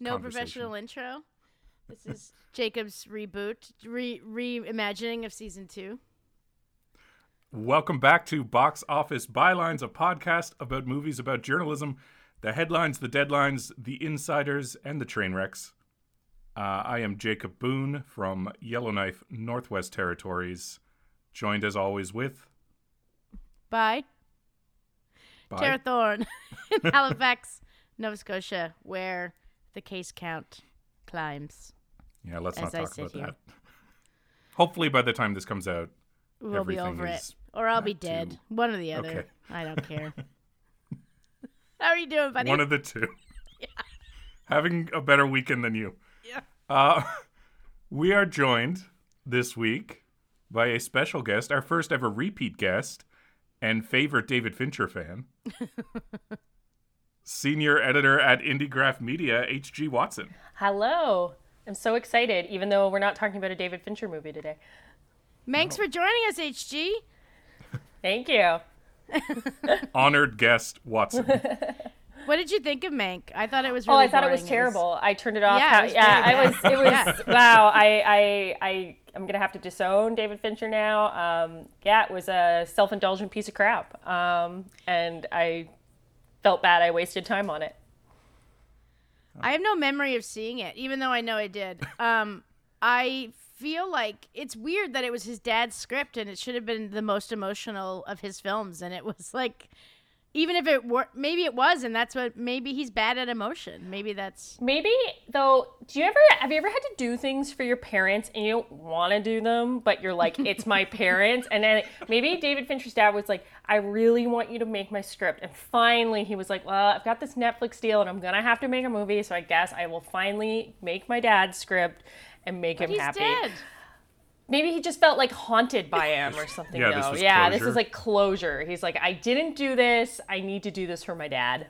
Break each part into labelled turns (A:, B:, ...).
A: no professional intro. This is Jacob's reboot, re reimagining of season two.
B: Welcome back to Box Office Bylines, a podcast about movies about journalism, the headlines, the deadlines, the insiders, and the train wrecks. Uh, I am Jacob Boone from Yellowknife, Northwest Territories, joined as always with.
A: Bye.
B: Bye.
A: Tara Thorne in Halifax, Nova Scotia, where the case count climbs.
B: Yeah, let's not talk about
A: here.
B: that. Hopefully, by the time this comes out,
A: We'll be over it. Or I'll be dead. One or the other.
B: Okay.
A: I don't care. How are you doing, buddy?
B: one of the two. Having a better weekend than you.
A: Yeah.
B: Uh, we are joined this week by a special guest, our first ever repeat guest and favorite David Fincher fan. Senior editor at Indiegraf Media, H.G. Watson.
C: Hello. I'm so excited, even though we're not talking about a David Fincher movie today.
A: Thanks for joining us, HG.
C: Thank you.
B: Honored guest Watson.
A: What did you think of Mank? I thought it was
C: Oh, I thought it was
A: boring.
C: terrible. I turned it off.
A: Yeah,
C: how-
A: it was
C: yeah, I was. It was.
A: Yeah.
C: Wow. I, I, I, I'm gonna have to disown David Fincher now. Um, yeah, it was a self-indulgent piece of crap. Um, and I felt bad. I wasted time on it.
A: I have no memory of seeing it, even though I know I did. Um, I feel like it's weird that it was his dad's script and it should have been the most emotional of his films, and it was like, even if it were, maybe it was, and that's what. Maybe he's bad at emotion. Maybe that's.
C: Maybe though, do you ever have you ever had to do things for your parents and you don't want to do them, but you're like, it's my parents, and then maybe David Fincher's dad was like, I really want you to make my script, and finally he was like, well, I've got this Netflix deal and I'm gonna have to make a movie, so I guess I will finally make my dad's script and make him
A: He's
C: happy.
A: dead.
C: Maybe he just felt like haunted by him or something.
B: Yeah,
C: though.
B: this was
C: yeah, this is like closure. He's like, I didn't do this. I need to do this for my dad.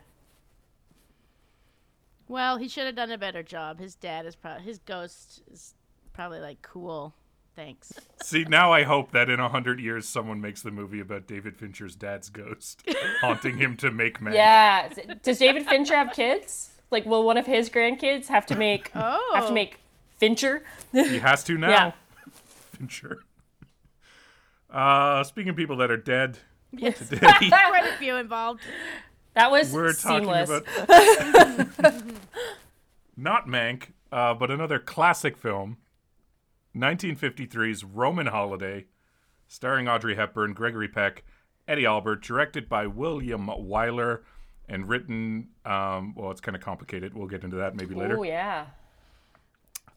A: Well, he should have done a better job. His dad is probably his ghost is probably like cool. Thanks.
B: See, now I hope that in a hundred years someone makes the movie about David Fincher's dad's ghost haunting him to make men.
C: Yeah. Does David Fincher have kids? Like, will one of his grandkids have to make oh. have
A: Oh.
C: to make Fincher?
B: He has to now.
C: Yeah.
B: Fincher. Uh, speaking of people that are dead,
A: Yes.
B: today
A: Quite a few involved.
C: That was
B: we're
C: seamless.
B: talking about not Mank, uh, but another classic film, 1953's Roman Holiday, starring Audrey Hepburn, Gregory Peck, Eddie Albert, directed by William Wyler, and written. Um, well, it's kind of complicated. We'll get into that maybe later.
C: Oh yeah.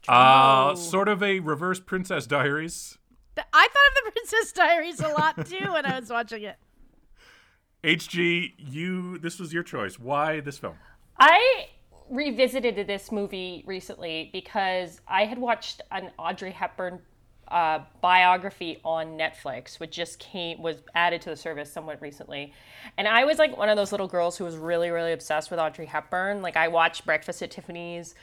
B: Uh, sort of a reverse Princess Diaries.
A: I thought of the Princess Diaries a lot too when I was watching it.
B: HG, you. This was your choice. Why this film?
C: I revisited this movie recently because I had watched an Audrey Hepburn uh, biography on Netflix, which just came was added to the service somewhat recently, and I was like one of those little girls who was really really obsessed with Audrey Hepburn. Like I watched Breakfast at Tiffany's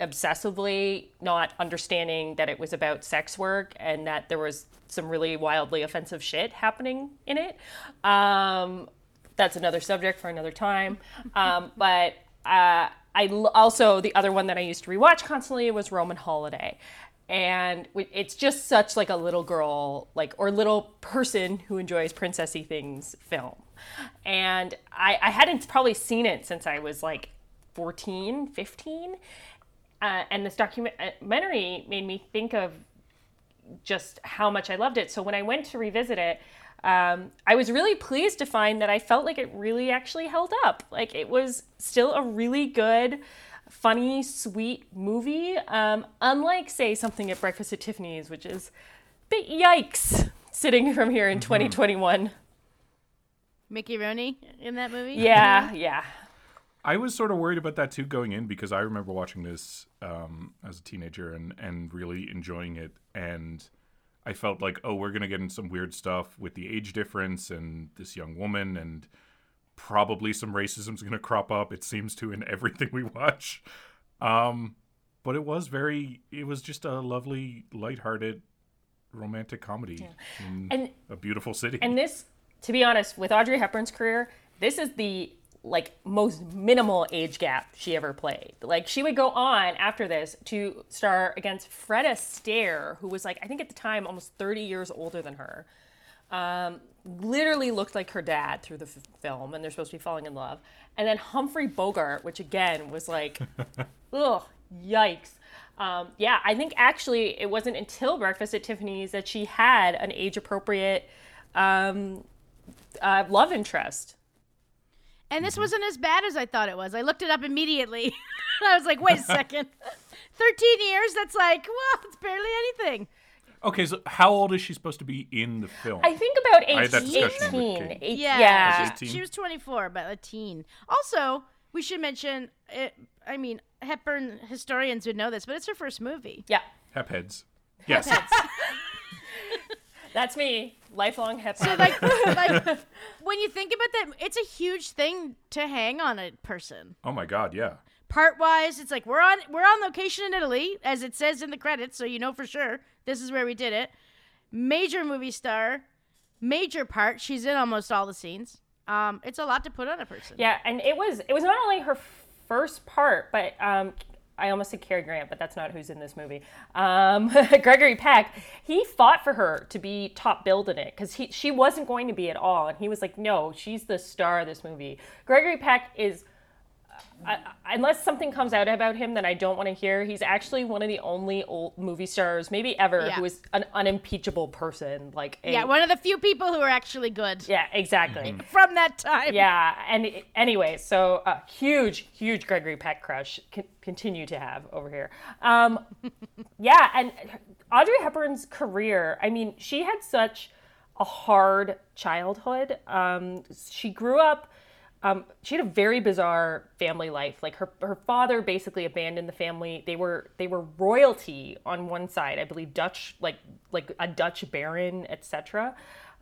C: obsessively, not understanding that it was about sex work and that there was some really wildly offensive shit happening in it. Um, that's another subject for another time. Um, but uh, I l- also the other one that I used to rewatch constantly was Roman Holiday, and it's just such like a little girl like or little person who enjoys princessy things film, and I, I hadn't probably seen it since I was like 14, 15. Uh, and this documentary made me think of just how much I loved it. So when I went to revisit it, um, I was really pleased to find that I felt like it really actually held up. Like it was still a really good, funny, sweet movie. Um, unlike, say, something at Breakfast at Tiffany's, which is, bit yikes, sitting from here in 2021.
A: Mickey Rooney in that movie.
C: Yeah, yeah.
B: I was sort of worried about that too going in because I remember watching this um, as a teenager and, and really enjoying it. And I felt like, oh, we're going to get in some weird stuff with the age difference and this young woman, and probably some racism's going to crop up. It seems to in everything we watch. Um, but it was very, it was just a lovely, lighthearted, romantic comedy in
C: And
B: a beautiful city.
C: And this, to be honest, with Audrey Hepburn's career, this is the like most minimal age gap she ever played. Like she would go on after this to star against Fred Astaire, who was like I think at the time almost 30 years older than her. Um, literally looked like her dad through the f- film, and they're supposed to be falling in love. And then Humphrey Bogart, which again was like, ugh, yikes. Um, yeah, I think actually it wasn't until Breakfast at Tiffany's that she had an age appropriate um, uh, love interest.
A: And this mm-hmm. wasn't as bad as I thought it was. I looked it up immediately. I was like, wait a second. 13 years? That's like, well, it's barely anything.
B: Okay, so how old is she supposed to be in the film?
C: I think about
B: I had that
C: 18.
B: discussion
C: 18.
B: Kate.
C: Eight-
A: Yeah.
C: yeah.
B: Was
A: She,
B: 18?
A: she was 24, but a teen. Also, we should mention, it, I mean, Hepburn historians would know this, but it's her first movie.
C: Yeah.
B: Hep heads. Yes.
C: That's me. Lifelong hip hop.
A: like, like when you think about that, it's a huge thing to hang on a person.
B: Oh my God, yeah.
A: Part wise, it's like we're on we're on location in Italy, as it says in the credits, so you know for sure this is where we did it. Major movie star, major part. She's in almost all the scenes. Um, it's a lot to put on a person.
C: Yeah, and it was it was not only her first part, but um, I almost said Cary Grant, but that's not who's in this movie. Um, Gregory Peck, he fought for her to be top billed in it because she wasn't going to be at all, and he was like, no, she's the star of this movie. Gregory Peck is. I, I- unless something comes out about him that I don't want to hear, he's actually one of the only old movie stars, maybe ever,
A: Yeah.
C: who is an unimpeachable person. Like, a,
A: Yeah, one of the few people who are actually good
C: yeah, exactly.
A: from that time.
C: Yeah, and anyway, so uh, huge, huge Gregory Peck crush con- continue to have over here. Um, yeah, and Audrey Hepburn's career. I mean, she had such a hard childhood. Um, she grew up. Um, she had a very bizarre family life. Like her, her father basically abandoned the family. They were they were royalty on one side, I believe Dutch, like like a Dutch baron, etc.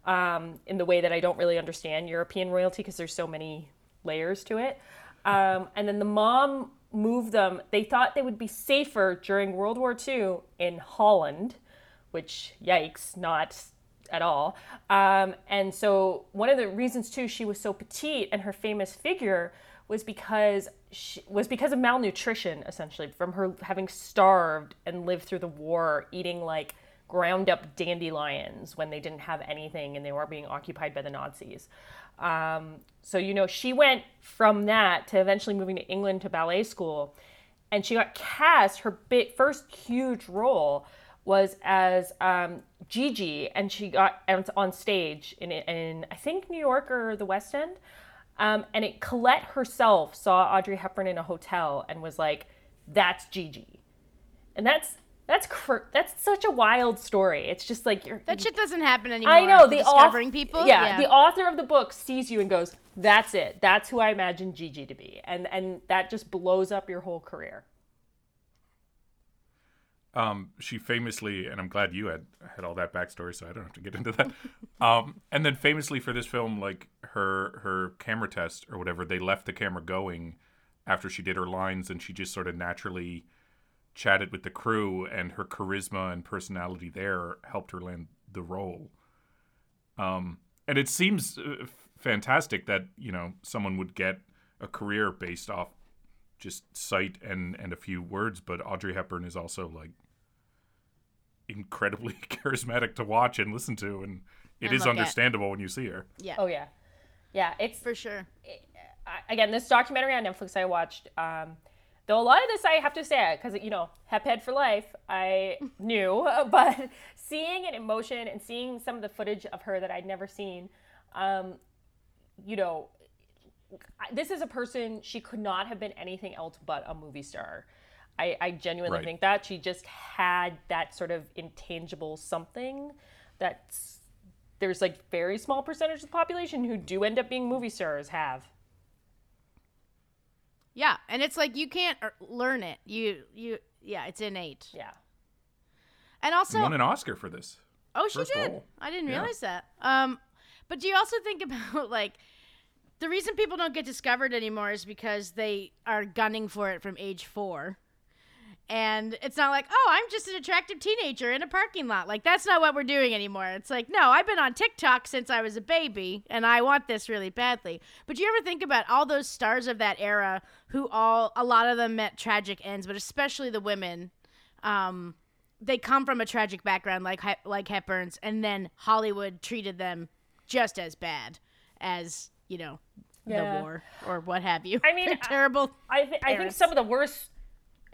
C: Um, in the way that I don't really understand European royalty because there's so many layers to it. Um, and then the mom moved them. They thought they would be safer during World War II in Holland, which yikes, not at all. Um, and so one of the reasons too she was so petite and her famous figure was because she, was because of malnutrition essentially from her having starved and lived through the war eating like ground up dandelions when they didn't have anything and they were being occupied by the Nazis. Um, so you know she went from that to eventually moving to England to ballet school and she got cast her big, first huge role was as um, Gigi, and she got on- stage in, in I think New York or the West End. Um, and it Colette herself saw Audrey Hepburn in a hotel and was like, "That's Gigi," and that's that's cr- that's such a wild story. It's just like you're,
A: That shit doesn't happen anymore.
C: I know the
A: discovering
C: author,
A: people.
C: Yeah, the author of the book sees you and goes, "That's it. That's who I imagine Gigi to be," and and that just blows up your whole career.
B: Um, she famously, and I'm glad you had had all that backstory, so I don't have to get into that. um, and then famously for this film, like her her camera test or whatever, they left the camera going after she did her lines, and she just sort of naturally chatted with the crew, and her charisma and personality there helped her land the role. Um, and it seems uh, fantastic that you know someone would get a career based off just sight and and a few words, but Audrey Hepburn is also like incredibly charismatic to watch and listen to, and it
A: And
B: is
A: look at.
B: understandable when you see her.
A: yeah,
C: Oh yeah, yeah. It's
A: for sure.
C: I- again this documentary on Netflix I watched. Um, though a lot of this I have to say because you know Hephead for life I knew, but seeing it in motion and seeing some of the footage of her that I'd never seen, um, you know, this is a person she could not have been anything else but a movie star. I, I genuinely
B: Right.
C: think that she just had that sort of intangible something that's there's like very small percentage of the population who do end up being movie stars have.
A: Yeah, and it's like you can't er- learn it. You you yeah, it's innate.
C: Yeah.
A: And also,
B: won an Oscar for this.
A: oh, she did.
B: role.
A: I didn't
B: Yeah.
A: realize that. Um, but do you also think about like the reason people don't get discovered anymore is because they are gunning for it from age four. And it's not like, oh, I'm just an attractive teenager in a parking lot. Like, that's not what we're doing anymore. It's like, no, I've been on TikTok since I was a baby, and I want this really badly. But do you ever think about all those stars of that era who all, a lot of them met tragic ends, but especially the women, um, they come from a tragic background like like Hepburn's, and then Hollywood treated them just as bad as you know
C: Yeah.
A: the war or what have you.
C: I mean,
A: They're terrible.
C: I, th- I think some of the worst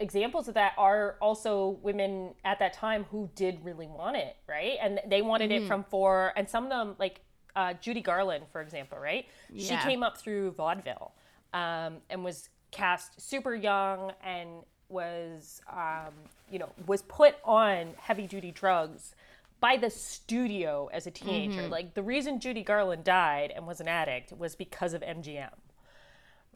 C: examples of that are also women at that time who did really want it, right? And they wanted
A: Mm-hmm.
C: it from four, and some of them, like uh, Judy Garland, for example, right? She came up through vaudeville um, and was cast super young and was, um, you know, was put on heavy duty drugs by the studio as a teenager.
A: Mm-hmm.
C: Like the reason Judy Garland died and was an addict was because of MGM.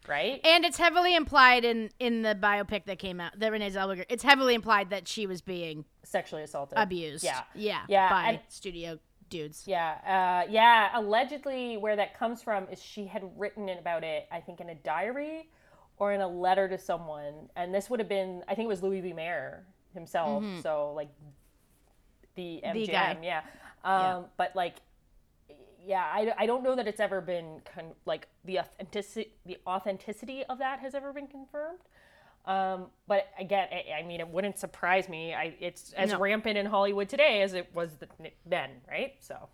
C: Right?
A: And it's heavily implied in in the biopic that came out, the Renee Zellweger. It's heavily implied that she was being
C: sexually assaulted.
A: abused.
C: Yeah.
A: yeah,
C: Yeah,
A: by
C: and-
A: studio dudes.
C: Yeah, uh, yeah. Allegedly, where that comes from is she had written about it, I think, in a diary or in a letter to someone, and this would have been, I think, it was Louis B. Mayer himself. So like the MGM,
A: Mm-hmm. guy.
C: yeah.
A: Yeah.
C: Um, But like, yeah, I, I don't know that it's ever been con- like the authenticity the authenticity of that has ever been confirmed. Um, but again, I, I mean, it wouldn't surprise me. I, it's as
A: No.
C: rampant in Hollywood today as it was the, then, right? So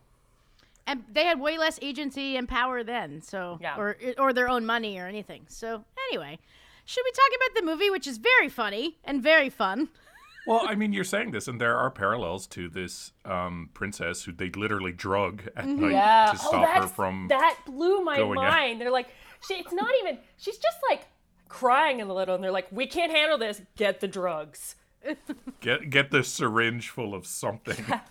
A: And they had way less agency and power then, so
C: Yeah.
A: or or their own money or anything. So anyway, should we talk about the movie, which is very funny and very fun?
B: Well, I mean, you're saying this, and there are parallels to this um, princess who they literally drug at night
C: Mm-hmm. yeah,
B: to
C: oh,
B: stop her from.
C: that blew my
B: going out.
C: mind. They're like, she, it's not even. She's just like crying a little, and they're like, we can't handle this. Get the drugs.
B: Get get the syringe full of something.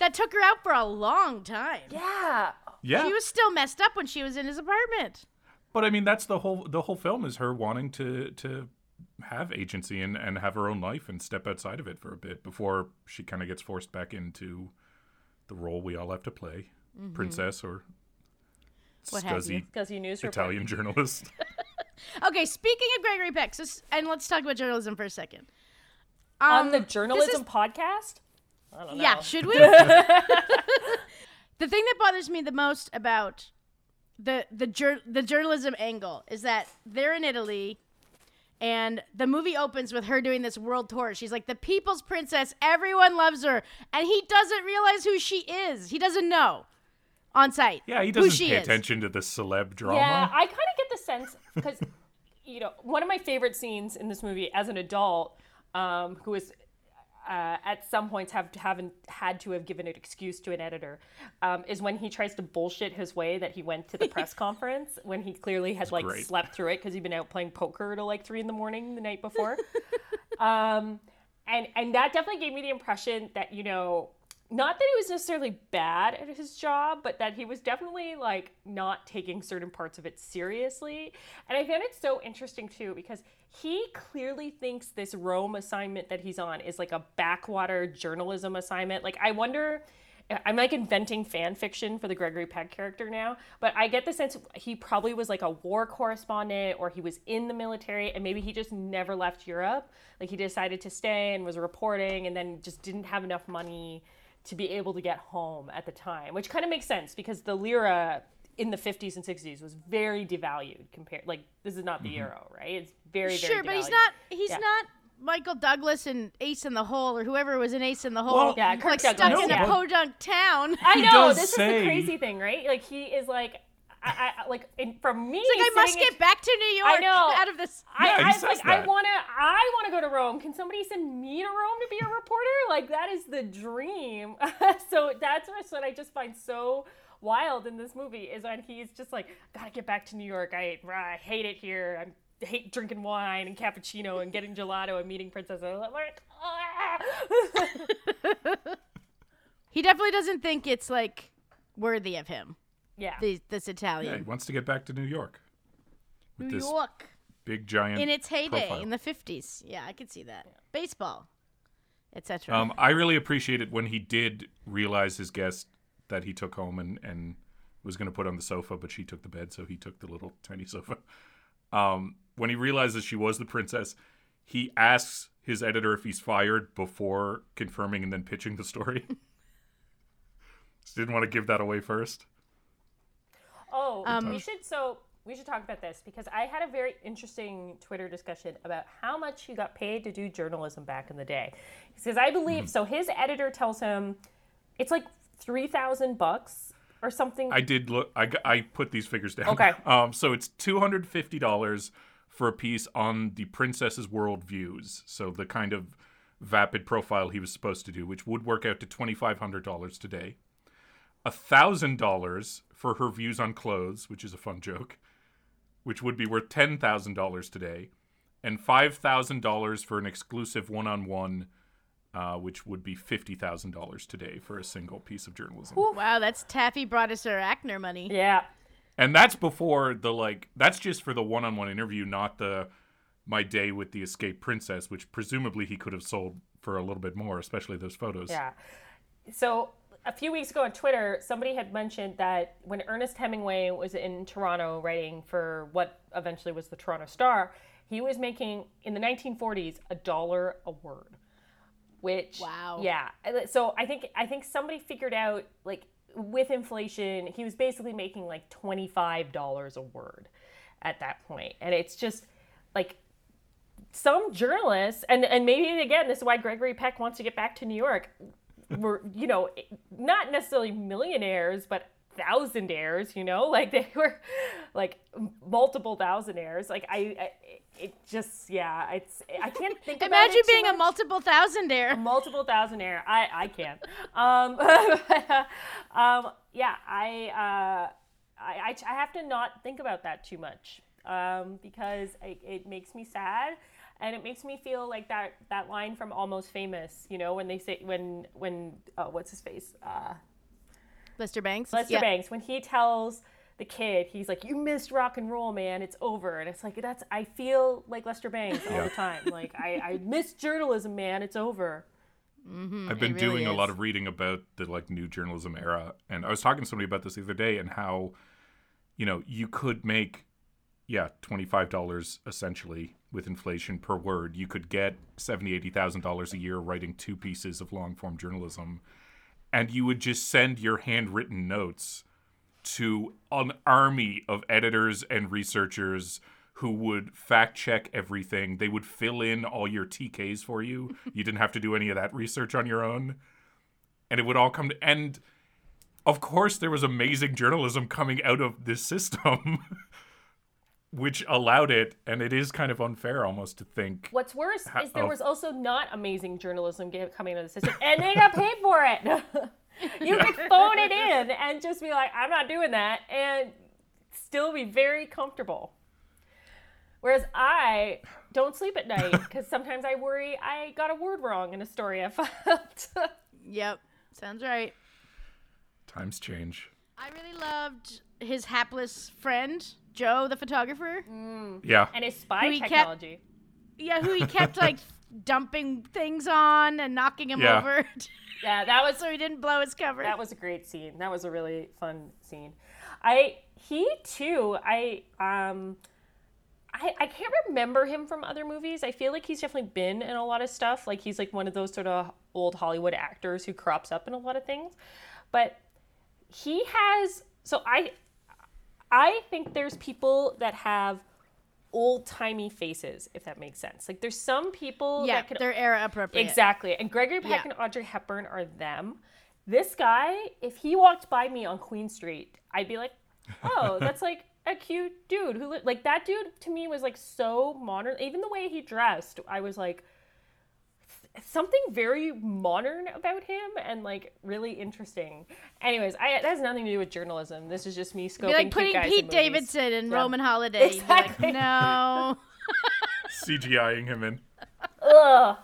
A: That took her out for a long time.
C: Yeah,
B: yeah,
A: She was still messed up when she was in his apartment.
B: but I mean, that's the whole the whole film is her wanting to to have agency and and have her own life and step outside of it for a bit before she kind of gets forced back into the role we all have to play, princess or
A: Mm-hmm. What have you.
B: scuzzy
C: because you news report.
B: Italian journalist.
A: Okay, speaking of Gregory Peck, so, and let's talk about journalism for a second.
C: on
A: Um,
C: the journalism
A: is-
C: podcast. I don't know.
A: Yeah, should we? the thing that bothers me the most about the the jour- the journalism angle is that they're in Italy and the movie opens with her doing this world tour. She's like the people's princess, everyone loves her, and he doesn't realize who she is. He doesn't know on site.
B: Yeah, he doesn't
A: she
B: pay
A: is.
B: attention to the celeb drama.
C: Yeah, I kind of get the sense because you know one of my favorite scenes in this movie as an adult, um, who is uh, at some points have haven't had to have given an excuse to an editor, um, is when he tries to bullshit his way that he went to the press conference when he clearly had like
B: great.
C: slept through it because he'd been out playing poker till like three in the morning the night before. um, and and that definitely gave me the impression that you know not that he was necessarily bad at his job but that he was definitely like not taking certain parts of it seriously and i found it so interesting too because he clearly thinks this rome assignment that he's on is like a backwater journalism assignment like i wonder I'm like inventing fan fiction for the Gregory Peck character now, but I get the sense he probably was like a war correspondent or he was in the military and maybe he just never left Europe. Like he decided to stay and was reporting and then just didn't have enough money to be able to get home at the time, which kind of makes sense because the lira in the 50s and 60s was very devalued compared like this is not the euro, right? It's very very
A: Sure, but he's not. He's
C: Yeah.
A: not Michael Douglas and Ace in the Hole or whoever was in Ace in the Hole.
B: Well-
C: Yeah, Kirk
A: like
C: Douglas,
A: stuck in a podunk town.
C: I know this
B: say-
C: is the crazy thing, right? Like he is like, I, I like in, from me.
A: He's like, I must
C: sitting in-
A: get back to New York I
C: know.
A: out of this.
C: I,
B: Yeah, he
C: I
B: says
C: like I wanna I wanna go to Rome. Can somebody send me to Rome to be a reporter? Like that is the dream. so that's what I just find so wild in this movie is when he's just like, gotta get back to New York. I I hate it here. I hate drinking wine and cappuccino and getting gelato and meeting princesses. I'm ah.
A: He definitely doesn't think it's like worthy of him.
C: Yeah.
A: The, this Italian.
B: Yeah, he wants to get back to New York with
A: New
B: this
A: York
B: big giant
A: in its heyday
B: profile.
A: in the 50s. Yeah, I could see that. Baseball, etc.
B: Um, I really appreciated when he did realize his guest that he took home and, and was going to put on the sofa, but she took the bed, so he took the little tiny sofa. Um, when he realizes she was the princess, he asks his editor if he's fired before confirming and then pitching the story. Just didn't want to give that away first.
C: Oh,
A: Um,
C: we should so we should talk about this because I had a very interesting Twitter discussion about how much he got paid to do journalism back in the day. Because I believe so his editor tells him it's like 3000 bucks or something.
B: I did look. I I put these figures down.
C: Okay.
B: Um. So it's two hundred fifty dollars for a piece on the princess's world views. So the kind of vapid profile he was supposed to do, which would work out to twenty five hundred dollars today. A thousand dollars for her views on clothes, which is a fun joke, which would be worth ten thousand dollars today, and five thousand dollars for an exclusive one on one. Uh, which would be fifty thousand dollars today for a single piece of journalism.
A: Wow, that's Taffy Brodesser Akner money.
C: yeah.
B: And that's before the like that's just for the one-on-one interview, not the my day with the escaped princess, which presumably he could have sold for a little bit more, especially those photos.
C: Yeah. So a few weeks ago on Twitter, somebody had mentioned that when Ernest Hemingway was in Toronto writing for what eventually was the Toronto Star, he was making in the 1940s a dollar a word. Which
A: Wow.
C: yeah. So I think I think somebody figured out like with inflation, he was basically making like $25 a word at that point. And it's just like some journalists and and maybe again this is why Gregory Peck wants to get back to New York were you know not necessarily millionaires but thousandaires you know like they were like multiple thousandaires like I, I it just yeah it's I can't think
A: Imagine
C: it
A: being a multiple thousandaire.
C: multiple thousandaire. I I can't. Um, um, yeah, I, uh, I I I have to not think about that too much um, because it, it makes me sad. And it makes me feel like that, that line from Almost Famous, you know, when they say when when uh, what's his face, uh,
A: Lester Bangs.
C: Lester
A: Yeah.
C: Bangs, when he tells the kid, he's like, "You missed rock and roll, man. It's over." And it's like that's I feel like Lester Bangs all the time. Like I I miss journalism, man. It's over.
B: I've been
A: really
B: doing a lot of reading about the like new journalism era, and I was talking to somebody about this the other day, and how, you know, you could make, yeah, twenty five dollars essentially with inflation per word. You could get seventy, eighty thousand dollars a year writing two pieces of long form journalism, and you would just send your handwritten notes to an army of editors and researchers who would fact check everything. They would fill in all your TKs for you. You didn't have to do any of that research on your own. And it would all come to and of course there was amazing journalism coming out of this system which allowed it and it is kind of unfair almost to think
C: What's worse is there
B: oh.
C: was also not amazing journalism coming out of the system, and they got paid for it. you could phone it in and just be like, "I'm not doing that," and still be very comfortable. Whereas I don't sleep at night because sometimes I worry I got a word wrong in a story I filed.
A: Yep. Sounds right.
B: times change.
A: I really loved his hapless friend, Joe, the photographer.
B: Yeah.
C: and his spy
A: Who he kept-
C: technology.
A: Yeah, who he kept like dumping things on and knocking him
B: Yeah.
A: over
C: Yeah, that was
A: so he didn't blow his cover.
C: That was a great scene. That was a really fun scene. I he too. I um. I, I can't remember him from other movies. I feel like he's definitely been in a lot of stuff. Like he's like one of those sort of old Hollywood actors who crops up in a lot of things. But he has so I I think there's people that have old timey faces, if that makes sense. Like there's some people
A: yeah,
C: that can
A: they're era appropriate.
C: Exactly. And Gregory Peck
A: Yeah.
C: and Audrey Hepburn are them. This guy, if he walked by me on Queen Street, I'd be like, oh, that's like a cute dude who li-. like that dude to me was like so modern. Even the way he dressed, I was like something very modern about him and like really interesting. Anyways, I that has nothing to do with journalism. This is just me scoping
A: Be like putting
C: guys in
A: Pete
C: movies.
A: Davidson and
C: Yeah.
A: Roman Holiday. You'd be
C: Exactly.
A: Like, no.
B: CGIing him in.
C: Ugh.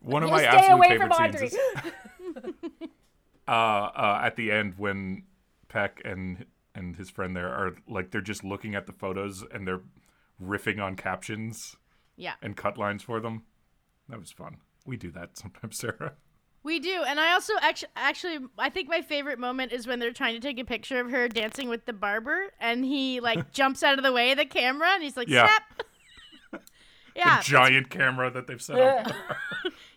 B: One of
C: You
B: my
C: stay
B: absolute
C: away
B: favorite
C: from
B: scenes
C: Audrey.
B: is uh, uh, at the end when Peck and and his friend there are like they're just looking at the photos and they're riffing on captions
A: Yeah.
B: and cut lines for them. That was fun. We do that sometimes, Sarah.
A: We do, and I also actually, actually, I think my favorite moment is when they're trying to take a picture of her dancing with the barber, and he like jumps out of the way of the camera, and he's like,
B: Yeah.
A: "Snap!" yeah, yeah,
B: giant camera that they've set up.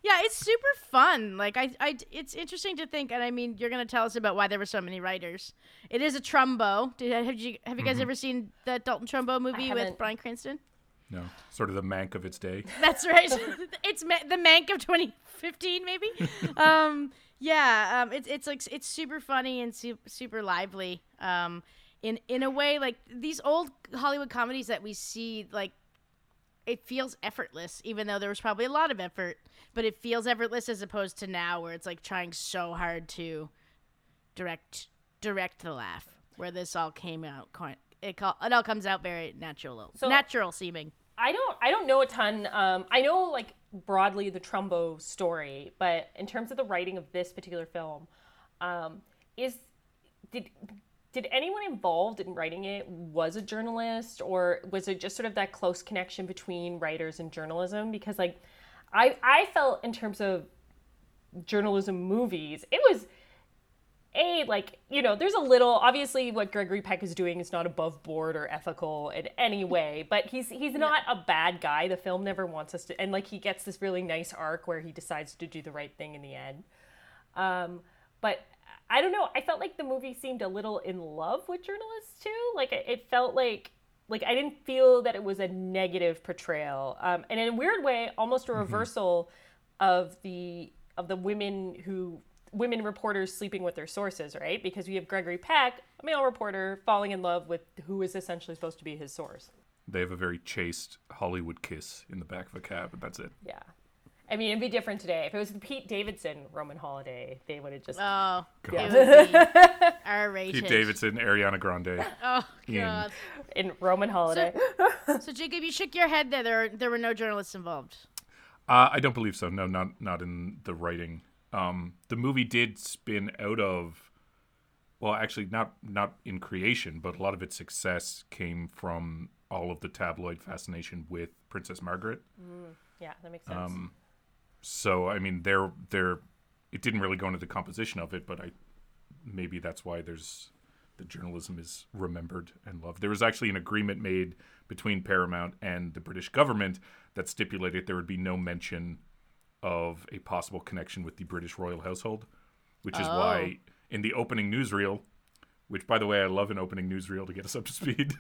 A: yeah, it's super fun. Like I, I, it's interesting to think, and I mean, you're gonna tell us about why there were so many writers. It is a Trumbo. Did have you have you guys
B: Mm-hmm.
A: ever seen the Dalton Trumbo movie with
C: haven't.
A: Bryan Cranston?
B: No, sort of the mank of its day.
A: That's right. it's Ma- the Mank of 2015, maybe. um, yeah, um, it's it's like it's super funny and su- super lively. Um, in in a way, like these old Hollywood comedies that we see, like it feels effortless, even though there was probably a lot of effort. But it feels effortless as opposed to now, where it's like trying so hard to direct direct the laugh. Where this all came out, quite it, call, it all comes out very natural,
C: So-
A: natural seeming.
C: I don't I don't know a ton. Um, I know like broadly the Trumbo story, but in terms of the writing of this particular film, um, is did did anyone involved in writing it was a journalist or was it just sort of that close connection between writers and journalism? Because like I I felt in terms of journalism movies, it was a like you know there's a little obviously what gregory peck is doing is not above board or ethical in any way but he's he's not a bad guy. The film never wants us to and like he gets this really nice arc where he decides to do the right thing in the end. Um but i don't know. I felt like the movie seemed a little in love with journalists too. Like it it felt like like i didn't feel that it was a negative portrayal. Um and in a weird way almost a reversal of the of the women who women reporters sleeping with their sources, right? Because we have Gregory Peck, a male reporter, falling in love with who is essentially supposed to be his source.
B: They have a very chaste Hollywood kiss in the back of a cab, and that's it.
C: Yeah. I mean, it'd be different today. If it was the Pete Davidson Roman holiday, they would have just.
A: Oh,
B: God.
A: it would be R-rated.
B: Pete Davidson, Ariana Grande.
A: Oh
B: Ian.
A: God.
C: in Roman holiday.
A: So Jacob, you shook your head there. There, there were no journalists involved.
B: Uh, I don't believe so. No, not not in the writing. Um, the movie did spin out of, well, actually, not not in creation, but a lot of its success came from all of the tabloid fascination with Princess Margaret.
C: yeah, that makes sense.
B: Um, so I mean, there there, it didn't really go into the composition of it, but I maybe that's why there's the journalism is remembered and loved. There was actually an agreement made between Paramount and the British government that stipulated there would be no mention of a possible connection with the British royal household, which is why in the opening newsreel, which by the way I love an opening newsreel to get us up to speed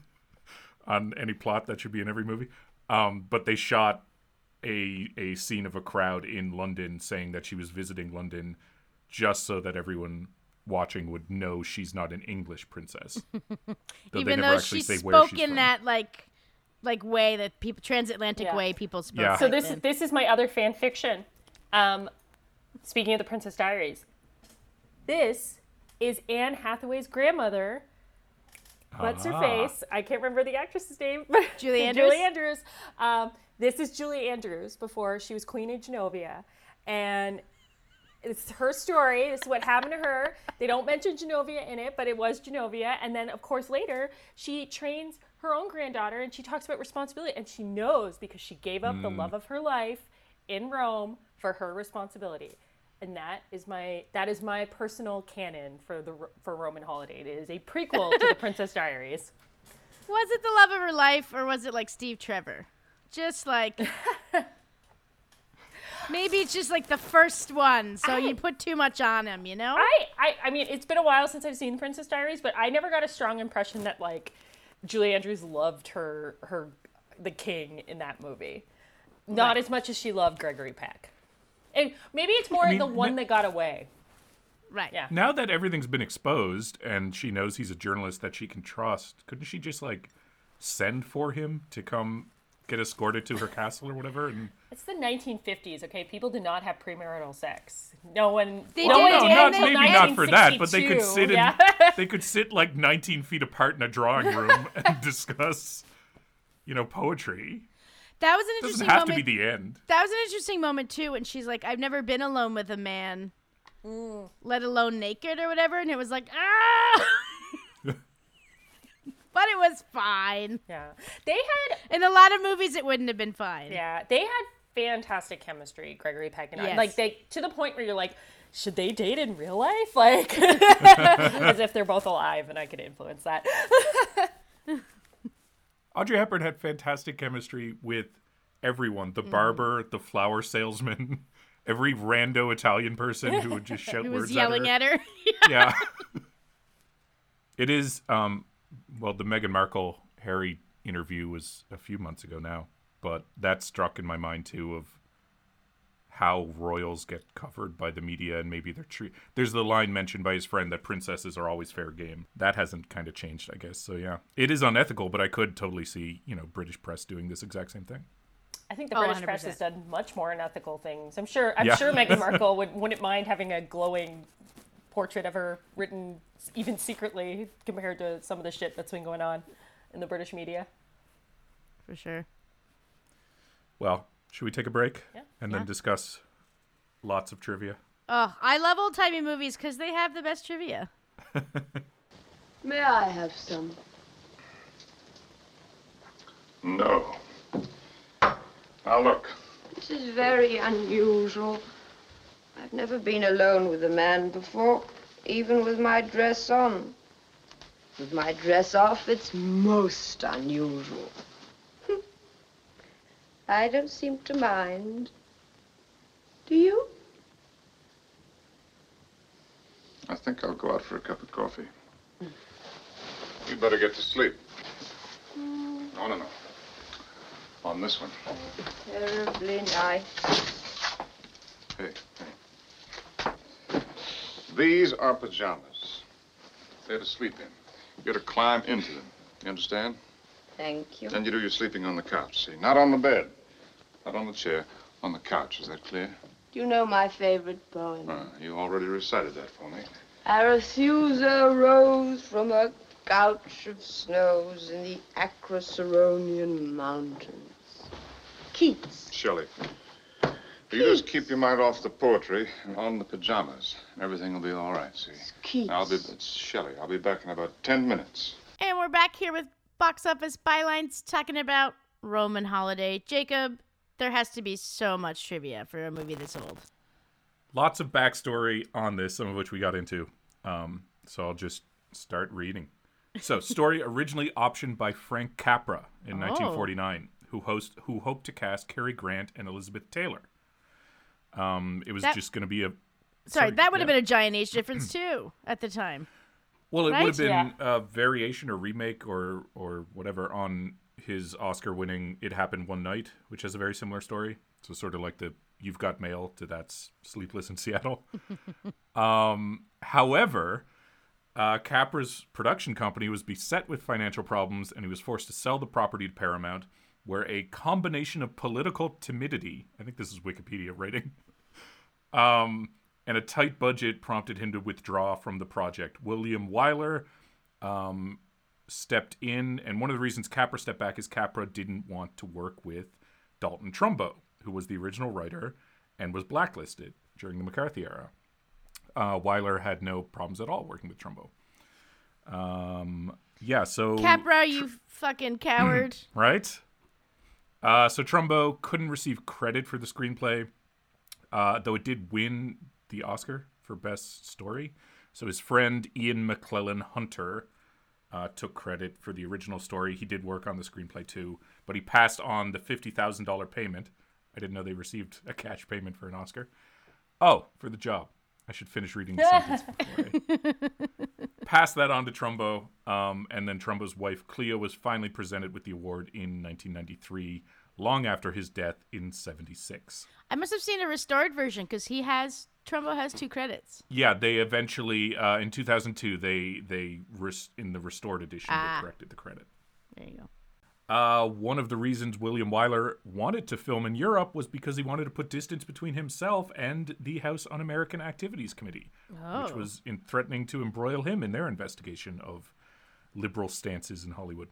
B: on any plot that should be in every movie. Um, but they shot a a scene of a crowd in London saying that she was visiting London just so that everyone watching would know she's not an English princess. Though
A: Even though she spoke in
B: from.
A: that like, like way that people transatlantic
C: Yeah.
A: way people spoke.
B: Yeah.
C: so this
A: then.
C: this is my other fan fiction. Um, speaking of the Princess Diaries, this is Anne Hathaway's grandmother. What's her
B: Ah.
C: face? I can't remember the actress's name. but
A: Julie Andrews?
C: Julie Andrews. Um, this is Julie Andrews before she was Queen of Genovia, and it's her story. This is what happened to her. They don't mention Genovia in it, but it was Genovia. And then, of course, later she trains her own granddaughter, and she talks about responsibility, and she knows because she gave up the mm. love of her life in Rome for her responsibility. And that is my that is my personal canon for the for Roman Holiday. It is a prequel to the Princess Diaries.
A: Was it the love of her life, or was it like Steve Trevor? Just like. Maybe it's just like the first one, so you put too much on him, you know?
C: I, I I mean, it's been a while since I've seen Princess Diaries, but I never got a strong impression that like Julie Andrews loved her her the king in that movie. Not
A: Right.
C: as much as she loved Gregory Peck. And maybe it's more
B: mean,
C: the one
B: n-
C: that got away.
A: right.
C: Yeah.
B: Now that everything's been exposed and she knows he's a journalist that she can trust, couldn't she just like send for him to come get escorted to her castle or whatever? And
C: It's the 1950s, okay? People did not have premarital sex. No one.
A: They
C: no
A: did,
C: one
B: no,
A: and
B: not maybe not for that, but they could sit in
C: yeah.
B: they could sit like 19 feet apart in a drawing room and discuss, you know, poetry.
A: That was an
B: It doesn't
A: interesting
B: have
A: moment.
B: to be the end.
A: that was an interesting moment too, when she's like, "I've never been alone with a man, let alone naked or whatever," and it was like, ah. but it was fine.
C: Yeah. They had
A: In a lot of movies, it wouldn't have been fine.
C: Yeah, they had fantastic chemistry, Gregory Peck and I. Like they to the point where you're like, should they date in real life? Like as if they're both alive and I could influence that.
B: Audrey Hepburn had fantastic chemistry with everyone
A: Mm.
B: the barber, the flower salesman, every rando Italian person who would just shout
A: Who
B: words
A: was yelling
B: at her.
A: at her?
B: yeah. it is um well the Meghan Markle Harry interview was a few months ago now, but that struck in my mind too of how royals get covered by the media and maybe they're treat there's the line mentioned by his friend that princesses are always fair game. That hasn't kind of changed, I guess. So yeah. It is unethical, but I could totally see, you know, British press doing this exact same thing.
C: I think the
A: Oh,
C: British press
A: 100%.
C: has done much more unethical things. I'm sure. I'm
B: Yeah.
C: sure Meghan Markle would wouldn't mind having a glowing portrait of her written even secretly compared to some of the shit that's been going on in the British media.
A: For sure.
B: Well, should we take a break
C: Yeah.
B: and then discuss lots of trivia?
A: Oh, I love old timey movies because they have the best trivia.
D: May I have some?
E: No. Now look,
D: This is very unusual. I've never been alone with a man before, even with my dress on. With my dress off, it's most unusual. I don't seem to mind. Do you?
E: I think I'll go out for a cup of coffee. You better get to sleep. Hmm. No, no, no. On this one.
D: Terribly nice.
E: Hey, hey. These are pajamas. They're to sleep in. You're to climb into them. You understand?
D: Thank you.
E: Then you do your sleeping on the couch, see? Not on the bed. Not on the chair. On the couch. Is that clear?
D: You know my favorite poem.
E: Uh, you already recited that for me.
D: Arethusa rose from a couch of snows in the Acroceraunian mountains. Keats.
E: Shelley. You just keep your mind off the poetry and on the pajamas. Everything will be all right, see?
D: Keats.
E: I'll be, it's Shelley. I'll be back in about 10 minutes.
A: And we're back here with box office bylines talking about Roman holiday. Jacob, there has to be so much trivia for a movie this old.
B: Lots of backstory on this, some of which we got into. Um, so I'll just start reading. So, story originally optioned by Frank Capra in
A: Oh.
B: 1949, who host who hoped to cast Cary Grant and Elizabeth Taylor. Um, it was
A: That-
B: just going to be a
A: Sorry,
B: Sorry,
A: that would have been a giant age difference too at the time.
B: Well, it
A: Right?
B: would have been
C: Yeah.
B: a variation or remake or or whatever on his Oscar-winning "It Happened One Night," which has a very similar story. So sort of like the "You've Got Mail" to that's "Sleepless in Seattle." um, however, uh, Capra's production company was beset with financial problems, and he was forced to sell the property to Paramount, where a combination of political timidity—I think this is Wikipedia writing. Um, and a tight budget prompted him to withdraw from the project. William Wyler um, stepped in, and one of the reasons Capra stepped back is Capra didn't want to work with Dalton Trumbo, who was the original writer and was blacklisted during the McCarthy era. Uh, Wyler had no problems at all working with Trumbo. Um, yeah, so
A: Capra, you fucking coward.
B: right? Uh, so Trumbo couldn't receive credit for the screenplay, uh, though it did win the Oscar for Best Story. So his friend Ian McLellan Hunter uh, took credit for the original story. He did work on the screenplay too, but he passed on the fifty thousand dollar payment. I didn't know they received a cash payment for an Oscar. Oh, for the job. I should finish reading the sentence before I pass that on to Trumbo. Um, and then Trumbo's wife, Cleo, was finally presented with the award in 1993, long after his death in 76.
A: I must have seen a restored version because he has Trumbo has two credits.
B: Yeah, they eventually, uh, in 2002, they, they res- in the restored edition,
A: Ah.
B: they corrected the credit.
A: There you go.
B: Uh, one of the reasons William Wyler wanted to film in Europe was because he wanted to put distance between himself and the House Un-American Activities Committee, which
A: Oh.
B: was in threatening to embroil him in their investigation of liberal stances in Hollywood.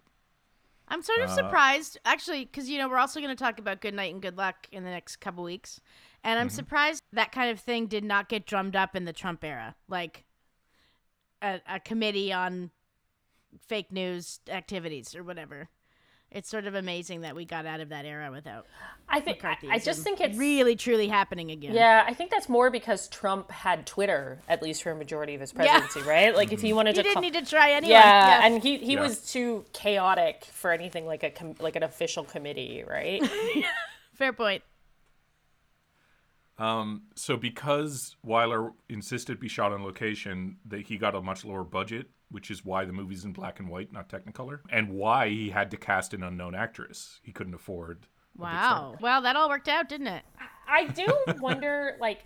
A: I'm sort
B: Uh,
A: of surprised, actually, because you know we're also going to talk about Good Night and Good Luck in the next couple weeks, and
B: Mm-hmm.
A: I'm surprised that kind of thing did not get drummed up in the Trump era, like a, a committee on fake news activities or whatever. It's sort of amazing that we got out of that era without
C: I think I,
A: McCarthyism
C: I just think it's
A: really truly happening again.
C: Yeah, I think that's more because Trump had Twitter at least for a majority of his presidency, right? Like if he wanted
A: he
C: to,
A: didn't
C: call-
A: need to try anyway.
C: yeah, and he, he
B: Yeah.
C: was too chaotic for anything like a com- like an official committee, right?
A: Fair point.
B: Um, so because Wyler insisted be shot on location, that he got a much lower budget, which is why the movie's in black and white, not Technicolor, and why he had to cast an unknown actress. He couldn't afford. a.
A: Wow. Well, that all worked out, didn't it?
C: I do wonder, like,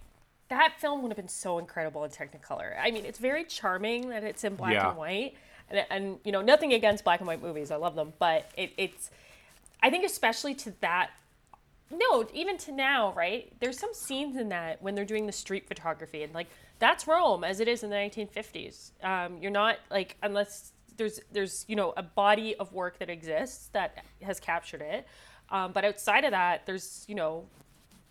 C: that film would have been so incredible in Technicolor. I mean, it's very charming that it's in black
B: Yeah.
C: and white, and, and you know, nothing against black and white movies. I love them, but it, it's, I think, especially to that. No, even to now, right? There's some scenes in that when they're doing the street photography, and like that's Rome as it is in the 1950s. Um, you're not like unless there's there's you know a body of work that exists that has captured it, um, but outside of that, there's you know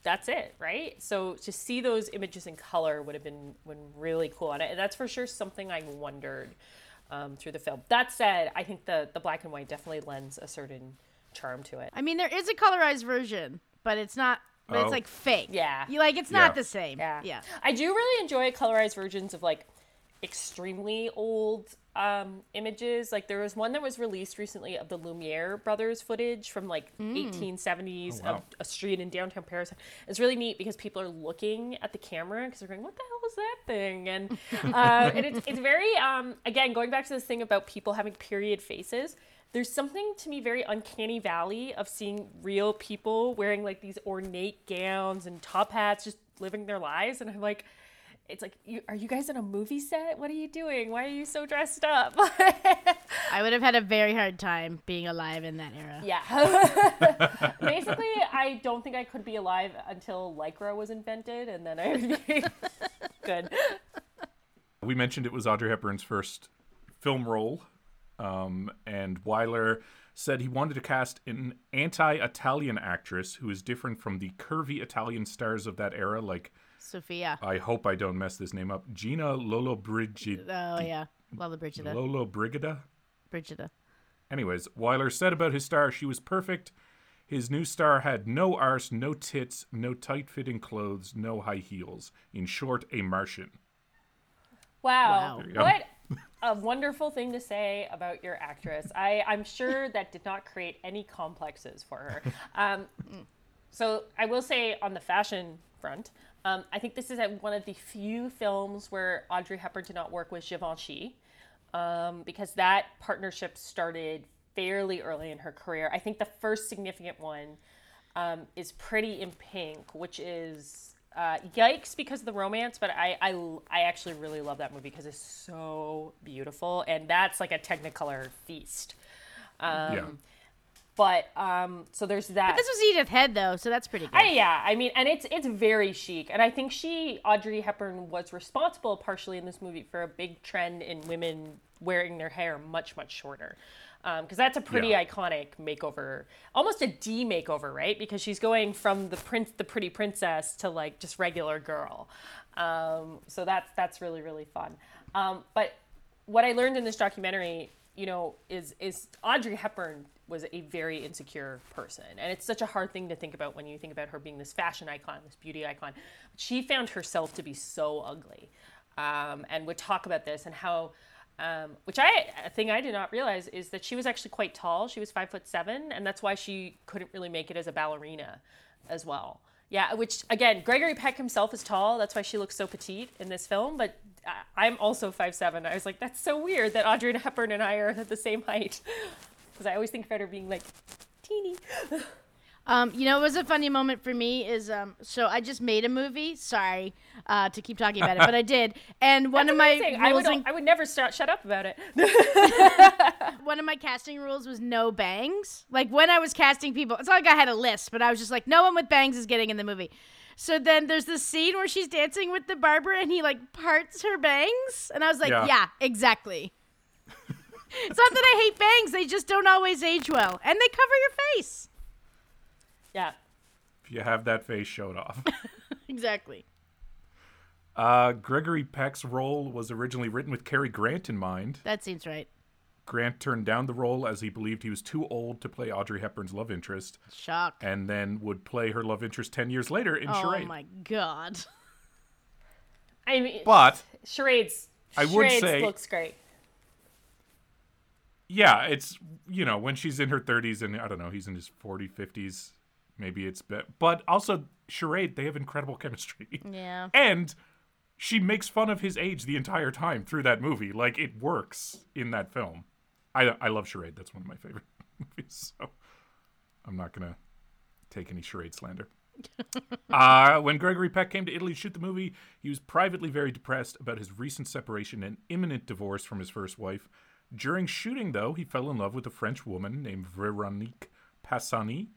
C: that's it, right? So to see those images in color would have been, really cool, and that's for sure something I wondered um, through the film. That said, I think the the black and white definitely lends a certain charm to it.
A: I mean, there is a colorized version, but it's not. But
B: Oh.
A: it's like fake.
C: Yeah.
A: You like it's
B: Yeah.
A: not the same.
C: Yeah.
A: Yeah.
C: I do really enjoy colorized versions of like extremely old um, images. Like there was one that was released recently of the Lumiere brothers footage from like 1870s
B: Oh, wow.
C: of a street in downtown Paris. It's really neat because people are looking at the camera because they're going, "What the hell is that thing?" And uh, and it's it's very um, again going back to this thing about people having period faces. There's something to me very uncanny valley of seeing real people wearing like these ornate gowns and top hats, just living their lives, and I'm like it's like, you, are you guys in a movie set? What are you doing? Why are you so dressed up?
A: I would have had a very hard time being alive in that era.
C: yeah. Basically, I don't think I could be alive until Lycra was invented, and then I would be good.
B: We mentioned it was Audrey Hepburn's first film role, um, and Wyler said he wanted to cast an anti-Italian actress who is different from the curvy Italian stars of that era, like
A: Sophia.
B: I hope I don't mess this name up, Gina Lollobrigida.
A: Oh yeah. Love the Brigida.
B: Lolo Brigida.
A: Brigida.
B: Anyways, Wyler said about his star, she was perfect. His new star had no arse, no tits, no tight fitting clothes, no high heels. In short, a Martian.
C: Wow.
A: Wow.
B: There go.
C: What a wonderful thing to say about your actress. I, I'm sure that did not create any complexes for her. Um, so I will say on the fashion front, um, I think this is one of the few films where Audrey Hepburn did not work with Givenchy um, because that partnership started fairly early in her career. I think the first significant one um, is Pretty in Pink, which is uh, yikes because of the romance, but I, I, I actually really love that movie because it's so beautiful and that's like a Technicolor feast. Um,
B: yeah.
C: But um, so there's that.
A: This was Edith Head though, so that's pretty good.
C: I, yeah, I mean, and it's it's very chic, and I think she, Audrey Hepburn, was responsible partially in this movie for a big trend in women wearing their hair much much shorter, because that's a pretty
B: Yeah.
C: iconic makeover, almost a D makeover, right? Because she's going from the prince, the pretty princess, to like just regular girl. Um, so that's that's really really fun. Um, but what I learned in this documentary, you know, is is Audrey Hepburn was a very insecure person, and it's such a hard thing to think about when you think about her being this fashion icon, this beauty icon. She found herself to be so ugly, um, and would talk about this and how. Um, which I a thing I did not realize is that she was actually quite tall. She was five foot seven, and that's why she couldn't really make it as a ballerina, as well. Yeah, which again, Gregory Peck himself is tall. That's why she looks so petite in this film. But I- I'm also five seven. I was like, that's so weird that Audrey Hepburn and I are at the same height. Because I always think about her being like teeny.
A: Um, you know, it was a funny moment for me is um, so I just made a movie. Sorry uh, to keep talking about it, but I did. And one
C: That's
A: of my
C: amazing. I
A: rules
C: would
A: in-
C: I would never start, shut up about it.
A: one of my casting rules was no bangs. Like when I was casting people, it's not like I had a list, but I was just like, no one with bangs is getting in the movie. So then there's this scene where she's dancing with the barber and he like parts her bangs, and I was like,
B: Yeah.
A: yeah, exactly. It's not that I hate bangs; they just don't always age well, and they cover your face.
C: yeah.
B: If you have that face, show it off.
A: Exactly.
B: Uh, Gregory Peck's role was originally written with Cary Grant in mind.
A: That seems right.
B: Grant turned down the role as he believed he was too old to play Audrey Hepburn's love interest,
A: Shock.
B: and then would play her love interest 10 years later in
A: Oh
B: Charade.
A: Oh my god.
C: I mean,
B: But,
C: charades.
B: I would
C: charades
B: say-
C: looks great.
B: Yeah, it's, you know, when she's in her 30s and, I don't know, he's in his 40s, 50s, maybe it's be- but also charade they have incredible chemistry.
A: Yeah.
B: and she makes fun of his age the entire time through that movie. Like it works in that film. I i love charade. That's one of my favorite movies so i'm not gonna take any charade slander. Uh, when Gregory Peck came to Italy to shoot the movie, he was privately very depressed about his recent separation and imminent divorce from his first wife. During shooting, though, he fell in love with a French woman named Veronique Passani,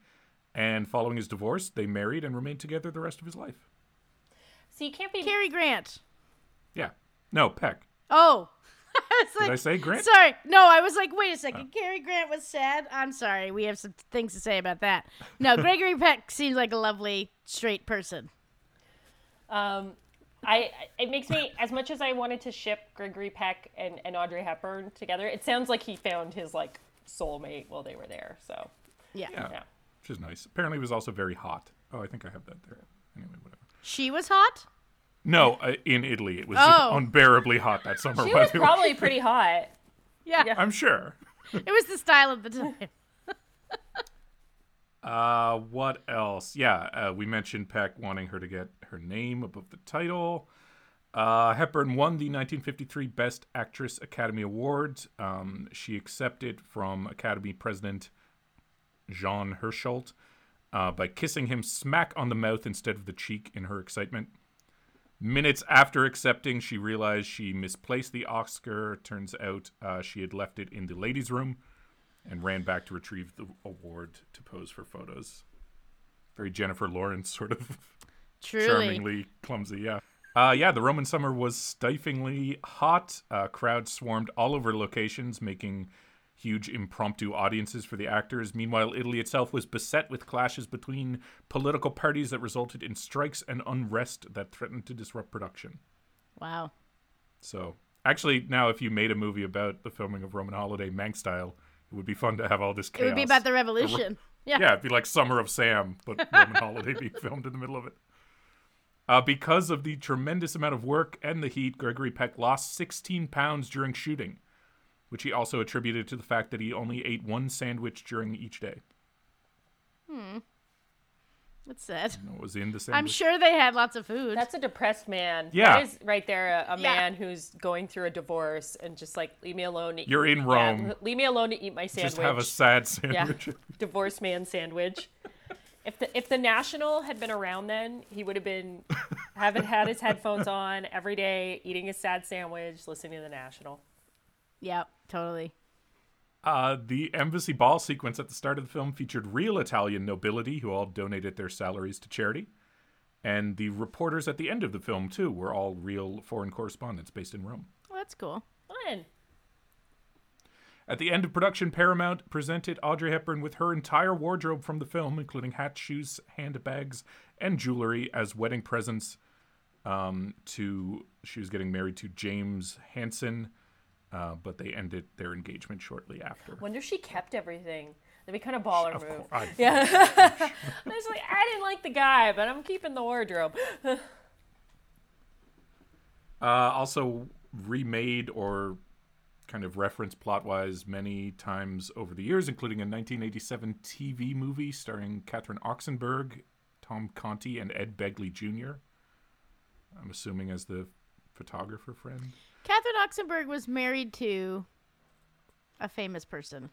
B: and following his divorce, they married and remained together the rest of his life.
C: So you can't be.
A: Cary Grant.
B: Yeah. No, Peck.
A: Oh. I was
B: Did I say Grant?
A: Sorry. No, I was like, wait a second. Cary Grant was sad. I'm sorry. We have some things to say about that. No, Gregory Peck seems like a lovely, straight person.
C: Um, I it makes me as much as I wanted to ship Gregory Peck and, and Audrey Hepburn together. It sounds like he found his like soulmate while they were there. So
A: Yeah.
B: Yeah.
C: yeah.
B: Which is nice. Apparently, he was also very hot. Oh, I think I have that there. Anyway, whatever.
A: She was hot?
B: No, uh, in Italy, it was
A: Oh.
B: unbearably hot that summer.
C: She was probably pretty hot.
A: Yeah.
C: Yeah.
B: I'm sure.
A: It was the style of the time.
B: Uh, what else? Yeah, uh, we mentioned Peck wanting her to get her name above the title. Uh, Hepburn won the 1953 Best Actress Academy Award. Um, she accepted from Academy President Jean Hersholt uh, by kissing him smack on the mouth instead of the cheek in her excitement. Minutes after accepting, she realized she misplaced the Oscar. Turns out uh, she had left it in the ladies' room and ran back to retrieve the award to pose for photos. Very Jennifer Lawrence sort of
A: Truly.
B: charmingly clumsy, yeah. Uh, yeah, the Roman summer was stiflingly hot. Uh, crowds swarmed all over locations, making huge impromptu audiences for the actors. Meanwhile, Italy itself was beset with clashes between political parties that resulted in strikes and unrest that threatened to disrupt production.
A: Wow.
B: So, actually, now if you made a movie about the filming of Roman Holiday Manx style, it would be fun to have all this chaos.
A: It would be about the revolution. Yeah.
B: Yeah, it'd be like Summer of Sam, but Roman Holiday being filmed in the middle of it. Uh, because of the tremendous amount of work and the heat, Gregory Peck lost 16 pounds during shooting, which he also attributed to the fact that he only ate one sandwich during each day.
A: That's sad.
B: What was in the sandwich?
A: I'm sure they had lots of food.
C: That's a depressed man.
B: Yeah.
C: That is right there a, a
A: Yeah.
C: man who's going through a divorce and just like leave me alone. To
B: You're in
C: yeah,
B: Rome.
C: leave me alone to eat my sandwich.
B: Just have a sad
C: yeah,
B: sandwich.
C: divorced man sandwich. If the if the National had been around then, he would have been haven't had his headphones on every day, eating a sad sandwich, listening to the National.
A: Yep, totally.
B: Uh, the embassy ball sequence at the start of the film featured real Italian nobility who all donated their salaries to charity. And the reporters at the end of the film, too, were all real foreign correspondents based in Rome.
A: Well, that's cool.
C: Fun.
B: At the end of production, Paramount presented Audrey Hepburn with her entire wardrobe from the film, including hats, shoes, handbags, and jewelry, as wedding presents. Um, to she was getting married to James Hanson, uh, but they ended their engagement shortly after.
C: Wonder if she kept everything. That'd be kind of baller
B: Of
C: move.
B: course, I-
C: Yeah. I was like, I didn't like the guy, but I'm keeping the wardrobe.
B: Uh, also remade or kind of referenced plot-wise many times over the years, including a 1987 TV movie starring Catherine Oxenberg, Tom Conti, and Ed Begley Jr. I'm assuming as the photographer friend.
A: Catherine Oxenberg was married to a famous person.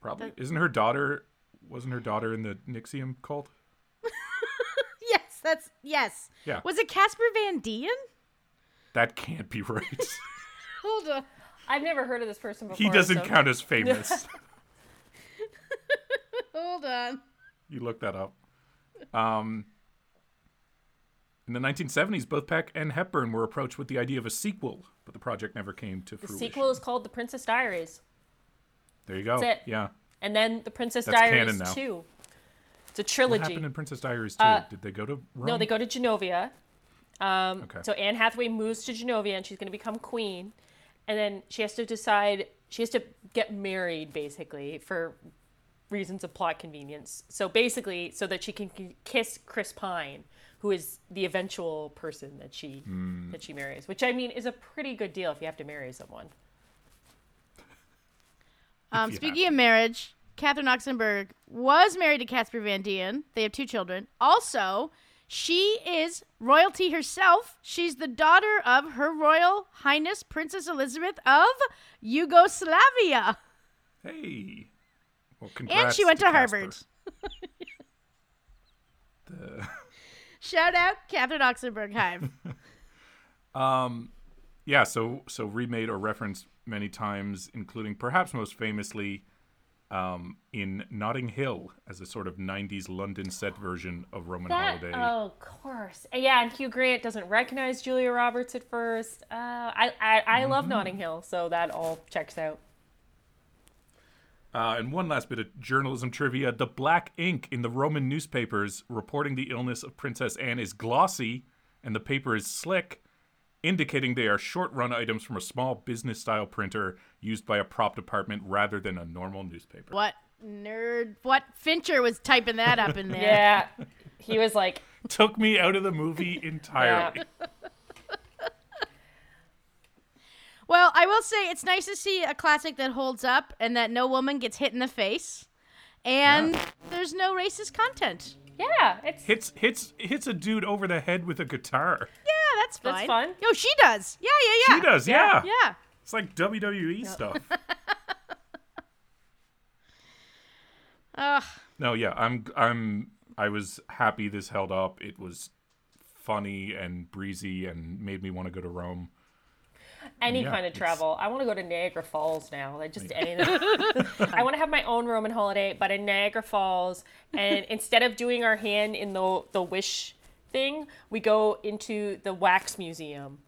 B: Probably isn't her daughter? Wasn't her daughter in the NXIVM cult?
A: Yes, that's yes.
B: Yeah.
A: Was it Casper Van Dien?
B: That can't be right.
A: Hold on.
C: I've never heard of this person before.
B: he doesn't
C: so-
B: count as famous.
A: Hold on.
B: You look that up. Um, in the 1970s, both Peck and Hepburn were approached with the idea of a sequel, but the project never came to
C: The
B: fruition.
C: The sequel is called The Princess Diaries.
B: There you go.
C: That's it.
B: Yeah.
C: And then The Princess
B: That's
C: Diaries
B: canon now.
C: 2. It's a trilogy.
B: What happened in Princess Diaries 2?
C: Uh,
B: Did they go to Rome?
C: No, they go to Genovia. Um,
B: Okay.
C: So Anne Hathaway moves to Genovia and she's going to become queen. And then she has to decide, she has to get married basically for reasons of plot convenience. So basically, so that she can k- kiss Chris Pine, who is the eventual person that she
B: Hmm.
C: that she marries. Which I mean is a pretty good deal if you have to marry someone.
A: Um, speaking of marriage, Catherine Oxenberg was married to Casper Van Dien. They have two children. Also, she is royalty herself. She's the daughter of Her Royal Highness Princess Elizabeth of Yugoslavia.
B: Hey. Well,
A: And she went to,
B: Casper.
A: Harvard. Shout out Catherine Oxenberg Hive.
B: Yeah, so so remade or referenced many times, including perhaps most famously um, in Notting Hill as a sort of '90s London set version of Roman
C: That,
B: Holiday.
C: oh, of course. Yeah, and Hugh Grant doesn't recognize Julia Roberts at first. Uh, I I, I love
B: Mm-hmm.
C: Notting Hill, so that all checks out.
B: Uh, and one last bit of journalism trivia: the black ink in the Roman newspapers reporting the illness of Princess Anne is glossy, and the paper is slick, indicating they are short-run items from a small business-style printer used by a prop department rather than a normal newspaper.
A: what nerd? What Fincher was typing that up in there?
C: Yeah, he was like,
B: Took me out of the movie entirely.
A: Well, I will say it's nice to see a classic that holds up and that no woman gets hit in the face, and there's no racist content.
C: yeah, it's
B: hits hits hits a dude over the head with a guitar.
A: Yeah, that's fine.
C: That's fun.
A: Yo, she does. Yeah, yeah, yeah.
B: She does, yeah.
A: Yeah.
B: It's like WWE stuff.
A: Ugh.
B: no, yeah, I'm I'm I was happy this held up. It was funny and breezy and made me want to go to Rome.
C: Any
B: Yeah,
C: kind of
B: it's-
C: travel. I want to go to Niagara Falls now. Like just anything. I want to have my own Roman holiday, but in Niagara Falls. And instead of doing our hand in the the wish thing, we go into the wax museum.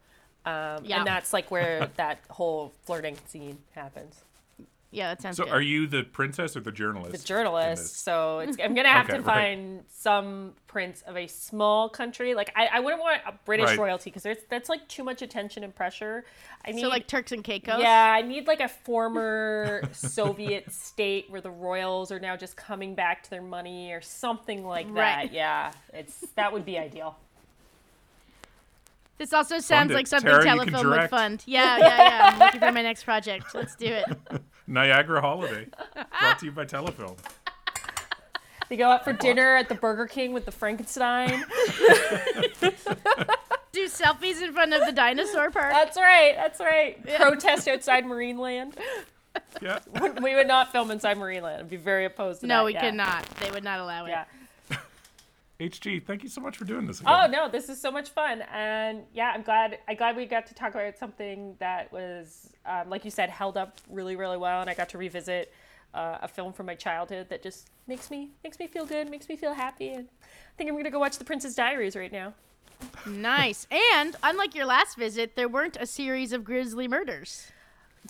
C: Um,
A: Yeah.
C: And that's like where that whole flirting scene happens.
A: Yeah, that sounds good.
B: So
A: good.
B: are you the princess or the journalist?
C: The journalist. So it's, I'm gonna have
B: Okay,
C: to
B: right.
C: find some prince of a small country. Like I, I wouldn't want a British
B: Right.
C: royalty because that's like too much attention and pressure. I need
A: so like Turks and Caicos.
C: Yeah, I need like a former Soviet state where the royals are now just coming back to their money or something like that.
A: Right.
C: Yeah, it's that would be ideal.
A: This also sounds like something
B: Tara, you
A: Telefilm would fund. Yeah, yeah, yeah. I'm looking for my next project. Let's do it.
B: Niagara Holiday, brought to you by Telefilm.
C: They go out for dinner at the Burger King with the Frankenstein.
A: Do selfies in front of the dinosaur park.
C: That's right. That's right. Protest outside Marineland.
B: Yeah,
C: We would not film inside Marineland. I'd be very opposed to that.
A: no, we
C: yeah.
A: cannot. They would not allow it.
C: Yeah.
B: HG, thank you so much for doing this. Again.
C: Oh no, this is so much fun, and yeah, I'm glad. I'm glad we got to talk about something that was, um, like you said, held up really, really well, and I got to revisit uh, a film from my childhood that just makes me makes me feel good, makes me feel happy, and I think I'm gonna go watch The Princess Diaries right now.
A: Nice. And unlike your last visit, there weren't a series of grisly murders.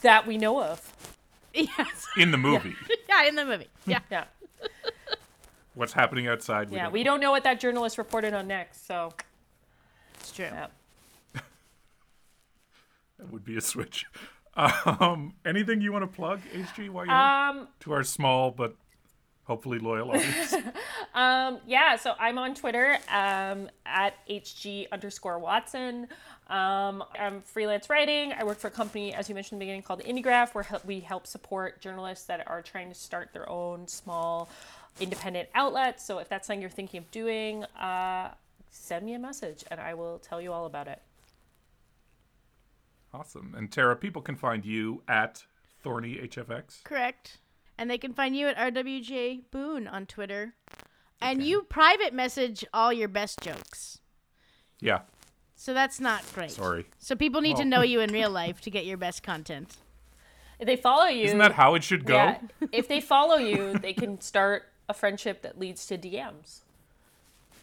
C: That we know of.
A: Yes.
B: In the movie,
A: yeah, in the movie. Yeah.
C: Yeah,
B: what's happening outside?
C: yeah.
B: don't
C: We
B: know.
C: don't know what that journalist reported on next, so
A: It's true.
C: yeah.
B: That would be a switch. Um, anything you want to plug, HG, while you're?
C: Um,
B: to our small but hopefully loyal audience?
C: Um, yeah, so I'm on Twitter um, at HG underscore Watson. Um, I'm freelance writing. I work for a company, as you mentioned in the beginning, called Indiegraf, where we help support journalists that are trying to start their own small independent outlet. So if that's something you're thinking of doing, uh, send me a message and I will tell you all about it.
B: awesome. And Tara, people can find you at Thorny HFX.
A: Correct. And they can find you at RWJ Boone on Twitter. And you private message all your best jokes.
B: Yeah,
A: So that's not great.
B: sorry.
A: So people need to know you in real life to get your best content.
C: If they follow you,
B: Isn't that how it should go?
C: yeah, if they follow you, they can start a friendship that leads to DMs.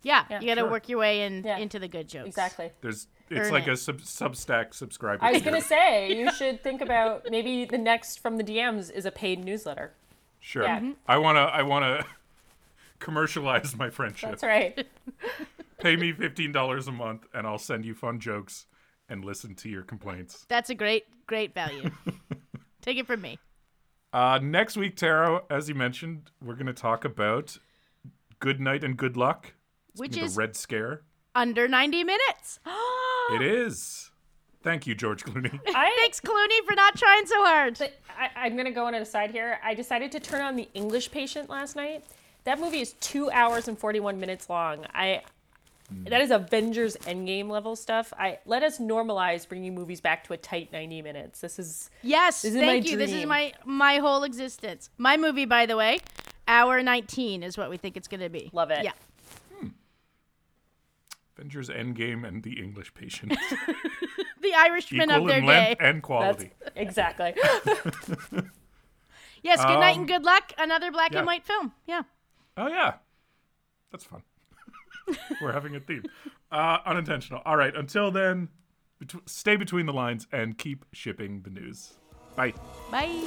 A: Yeah,
C: Yeah,
A: you got to
B: sure.
A: work your way in
C: Yeah.
A: into the good jokes.
C: Exactly.
B: There's it's
A: Earn
B: like
A: it.
B: a sub- Substack subscriber.
C: I was gonna say you should think about maybe the next from the DMs is a paid newsletter.
B: Sure.
C: Yeah. Mhm.
B: I wanna I wanna commercialize my friendship.
C: That's right.
B: Pay me fifteen dollars a month, and I'll send you fun jokes and listen to your complaints.
A: That's a great, great value. Take it from me.
B: Uh, next week, Tara, as you mentioned, we're gonna talk about good night and good luck. It's
A: Which is
B: the Red Scare.
A: under 90 minutes.
B: It is. Thank you, George Clooney.
C: I,
A: Thanks, Clooney, for not trying so hard.
C: I, I'm going to go on an aside here. I decided to turn on The English Patient last night. That movie is two hours and 41 minutes long. I. That is Avengers Endgame level stuff. I let us normalize bringing movies back to a tight 90 minutes. This is
A: Yes,
C: This is my
A: thank you. This is my my whole existence. My movie, by the way, hour 19 is what we think it's going to be.
C: Love it.
A: Yeah.
B: Avengers Endgame and The English Patient.
A: The Irishman
B: Equal
A: of their
B: in
A: day.
B: length and
C: that's
B: quality.
C: exactly.
A: Yes, good night and
B: Um,
A: good luck. Another black
B: yeah.
A: and white film. Yeah.
B: Oh yeah, that's fun. We're having a theme. Uh, unintentional. All right. Until then, bet- stay between the lines and keep shipping the news. Bye.
A: Bye.